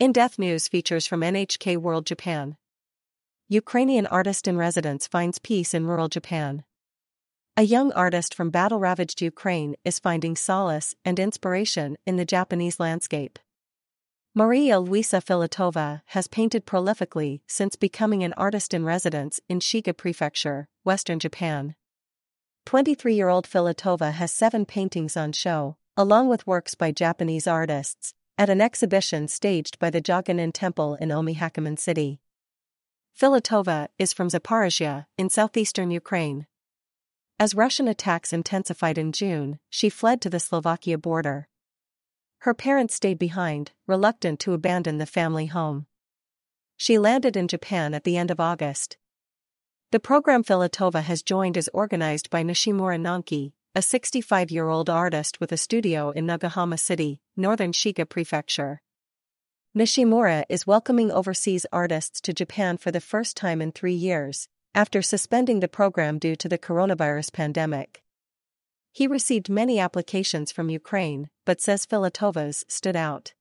In Depth News features from NHK World Japan. Ukrainian artist in residence finds peace in rural Japan. A young artist from battle ravaged Ukraine is finding solace and inspiration in the Japanese landscape. Mariia Luiza Filatova has painted prolifically since becoming an artist in residence in Shiga Prefecture, western Japan. 23 year old Filatova has seven paintings on show, along with works by Japanese artists, at an exhibition staged by the Joganin Temple in Omi City. Filatova is from Zaporizhia, in southeastern Ukraine. As Russian attacks intensified in June, she fled to the Slovakia border. Her parents stayed behind, reluctant to abandon the family home. She landed in Japan at the end of August. The program Filatova has joined is organized by Nishimura Nanki, a 65 year old artist with a studio in Nagahama City, northern Shiga Prefecture. Nishimura is welcoming overseas artists to Japan for the first time in three years, after suspending the program due to the coronavirus pandemic. He received many applications from Ukraine, but says Filatova's stood out.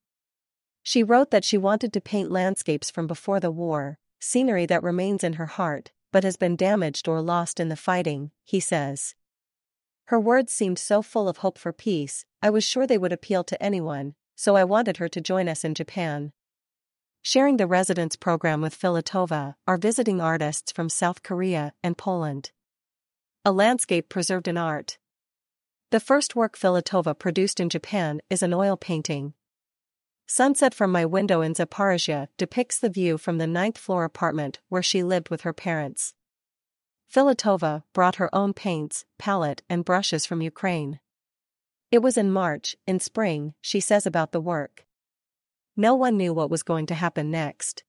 She wrote that she wanted to paint landscapes from before the war, scenery that remains in her heart, but has been damaged or lost in the fighting, he says. Her words seemed so full of hope for peace, I was sure they would appeal to anyone, so I wanted her to join us in Japan. Sharing the residence program with Filatova are visiting artists from South Korea and Poland. A landscape preserved in art. The first work Filatova produced in Japan is an oil painting. Sunset from my window in Zaporizhia depicts the view from the ninth floor apartment where she lived with her parents. Filatova brought her own paints, palette, and brushes from Ukraine. It was in March, in spring, she says about the work. No one knew what was going to happen next.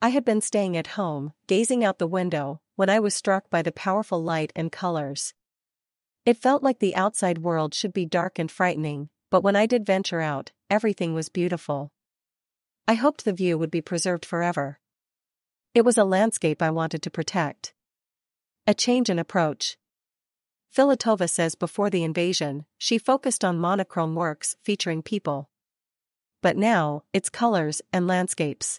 I had been staying at home, gazing out the window, when I was struck by the powerful light and colors. It felt like the outside world should be dark and frightening, but when I did venture out, everything was beautiful. I hoped the view would be preserved forever. It was a landscape I wanted to protect. A change in approach. Filatova says before the invasion, she focused on monochrome works featuring people. But now, it's colors and landscapes.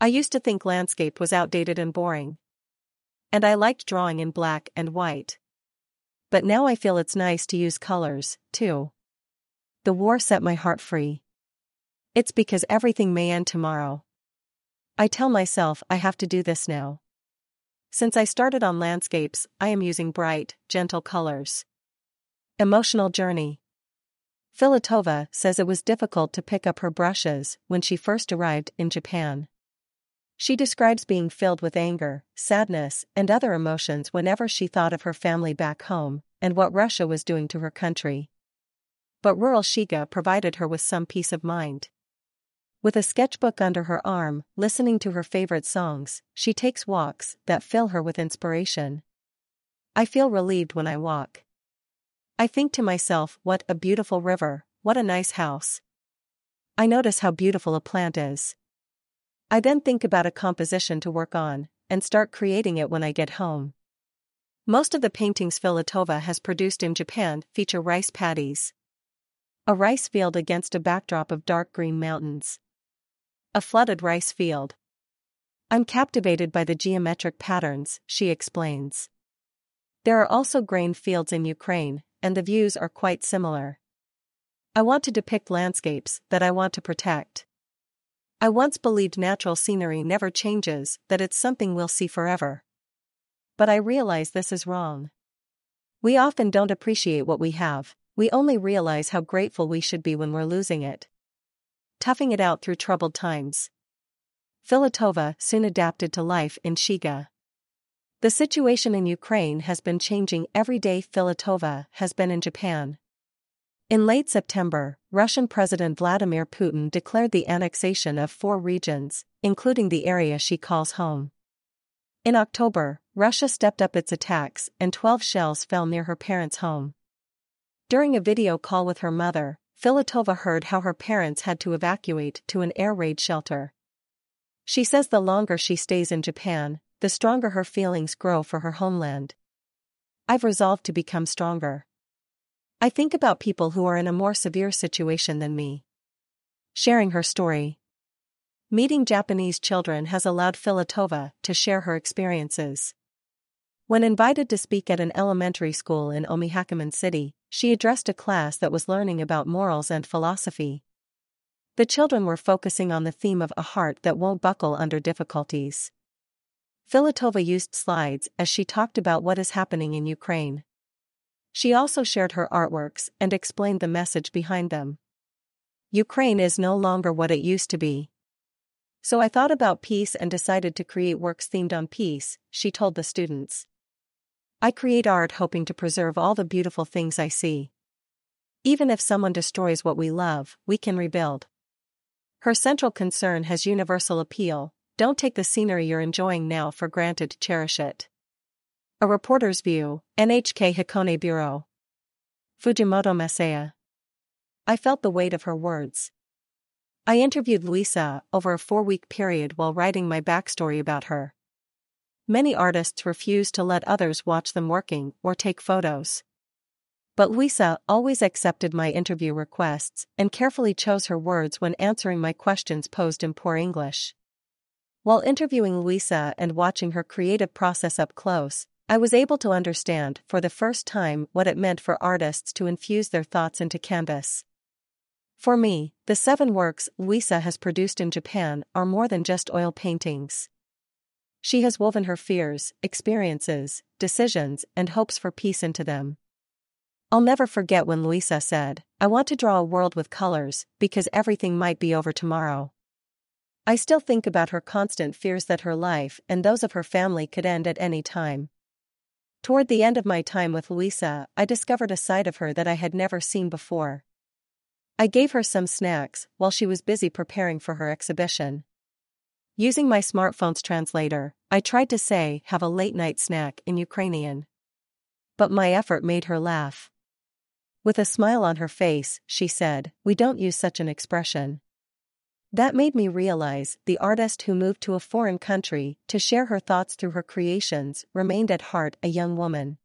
I used to think landscape was outdated and boring. And I liked drawing in black and white. But now I feel it's nice to use colors, too. The war set my heart free. It's because everything may end tomorrow. I tell myself I have to do this now. Since I started on landscapes, I am using bright, gentle colors. Emotional journey. Filatova says it was difficult to pick up her brushes when she first arrived in Japan. She describes being filled with anger, sadness, and other emotions whenever she thought of her family back home and what Russia was doing to her country. But rural Shiga provided her with some peace of mind. With a sketchbook under her arm, listening to her favorite songs, she takes walks that fill her with inspiration. I feel relieved when I walk. I think to myself, what a beautiful river, what a nice house. I notice how beautiful a plant is. I then think about a composition to work on, and start creating it when I get home. Most of the paintings Filatova has produced in Japan feature rice paddies. A rice field against a backdrop of dark green mountains. A flooded rice field. I'm captivated by the geometric patterns, she explains. There are also grain fields in Ukraine, and the views are quite similar. I want to depict landscapes that I want to protect. I once believed natural scenery never changes, that it's something we'll see forever. But I realize this is wrong. We often don't appreciate what we have, we only realize how grateful we should be when we're losing it toughing it out through troubled times. Filatova soon adapted to life in Shiga. The situation in Ukraine has been changing every day Filatova has been in Japan. In late September, Russian President Vladimir Putin declared the annexation of four regions, including the area she calls home. In October, Russia stepped up its attacks and 12 shells fell near her parents' home. During a video call with her mother, Filatova heard how her parents had to evacuate to an air raid shelter. She says the longer she stays in Japan, the stronger her feelings grow for her homeland. I've resolved to become stronger. I think about people who are in a more severe situation than me. Sharing her story. Meeting Japanese children has allowed Filatova to share her experiences. When invited to speak at an elementary school in Omihachiman City, she addressed a class that was learning about morals and philosophy. The children were focusing on the theme of a heart that won't buckle under difficulties. Filatova used slides as she talked about what is happening in Ukraine. She also shared her artworks and explained the message behind them. Ukraine is no longer what it used to be. So I thought about peace and decided to create works themed on peace, she told the students. I create art hoping to preserve all the beautiful things I see. Even if someone destroys what we love, we can rebuild. Her central concern has universal appeal don't take the scenery you're enjoying now for granted, cherish it. A reporter's view, NHK Hikone Bureau. Fujimoto Masaya. I felt the weight of her words. I interviewed Luiza over a four week period while writing my backstory about her. Many artists refuse to let others watch them working or take photos. But Luiza always accepted my interview requests and carefully chose her words when answering my questions posed in poor English. While interviewing Luiza and watching her creative process up close, I was able to understand for the first time what it meant for artists to infuse their thoughts into canvas. For me, the seven works Luiza has produced in Japan are more than just oil paintings. She has woven her fears, experiences, decisions, and hopes for peace into them. I'll never forget when Luiza said, I want to draw a world with colors, because everything might be over tomorrow. I still think about her constant fears that her life and those of her family could end at any time. Toward the end of my time with Luiza, I discovered a side of her that I had never seen before. I gave her some snacks while she was busy preparing for her exhibition. Using my smartphone's translator, I tried to say have a late night snack in Ukrainian. But my effort made her laugh. With a smile on her face, she said, We don't use such an expression. That made me realize the artist who moved to a foreign country to share her thoughts through her creations remained at heart a young woman.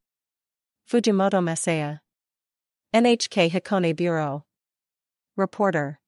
Fujimoto Masaya. NHK Hikone Bureau. Reporter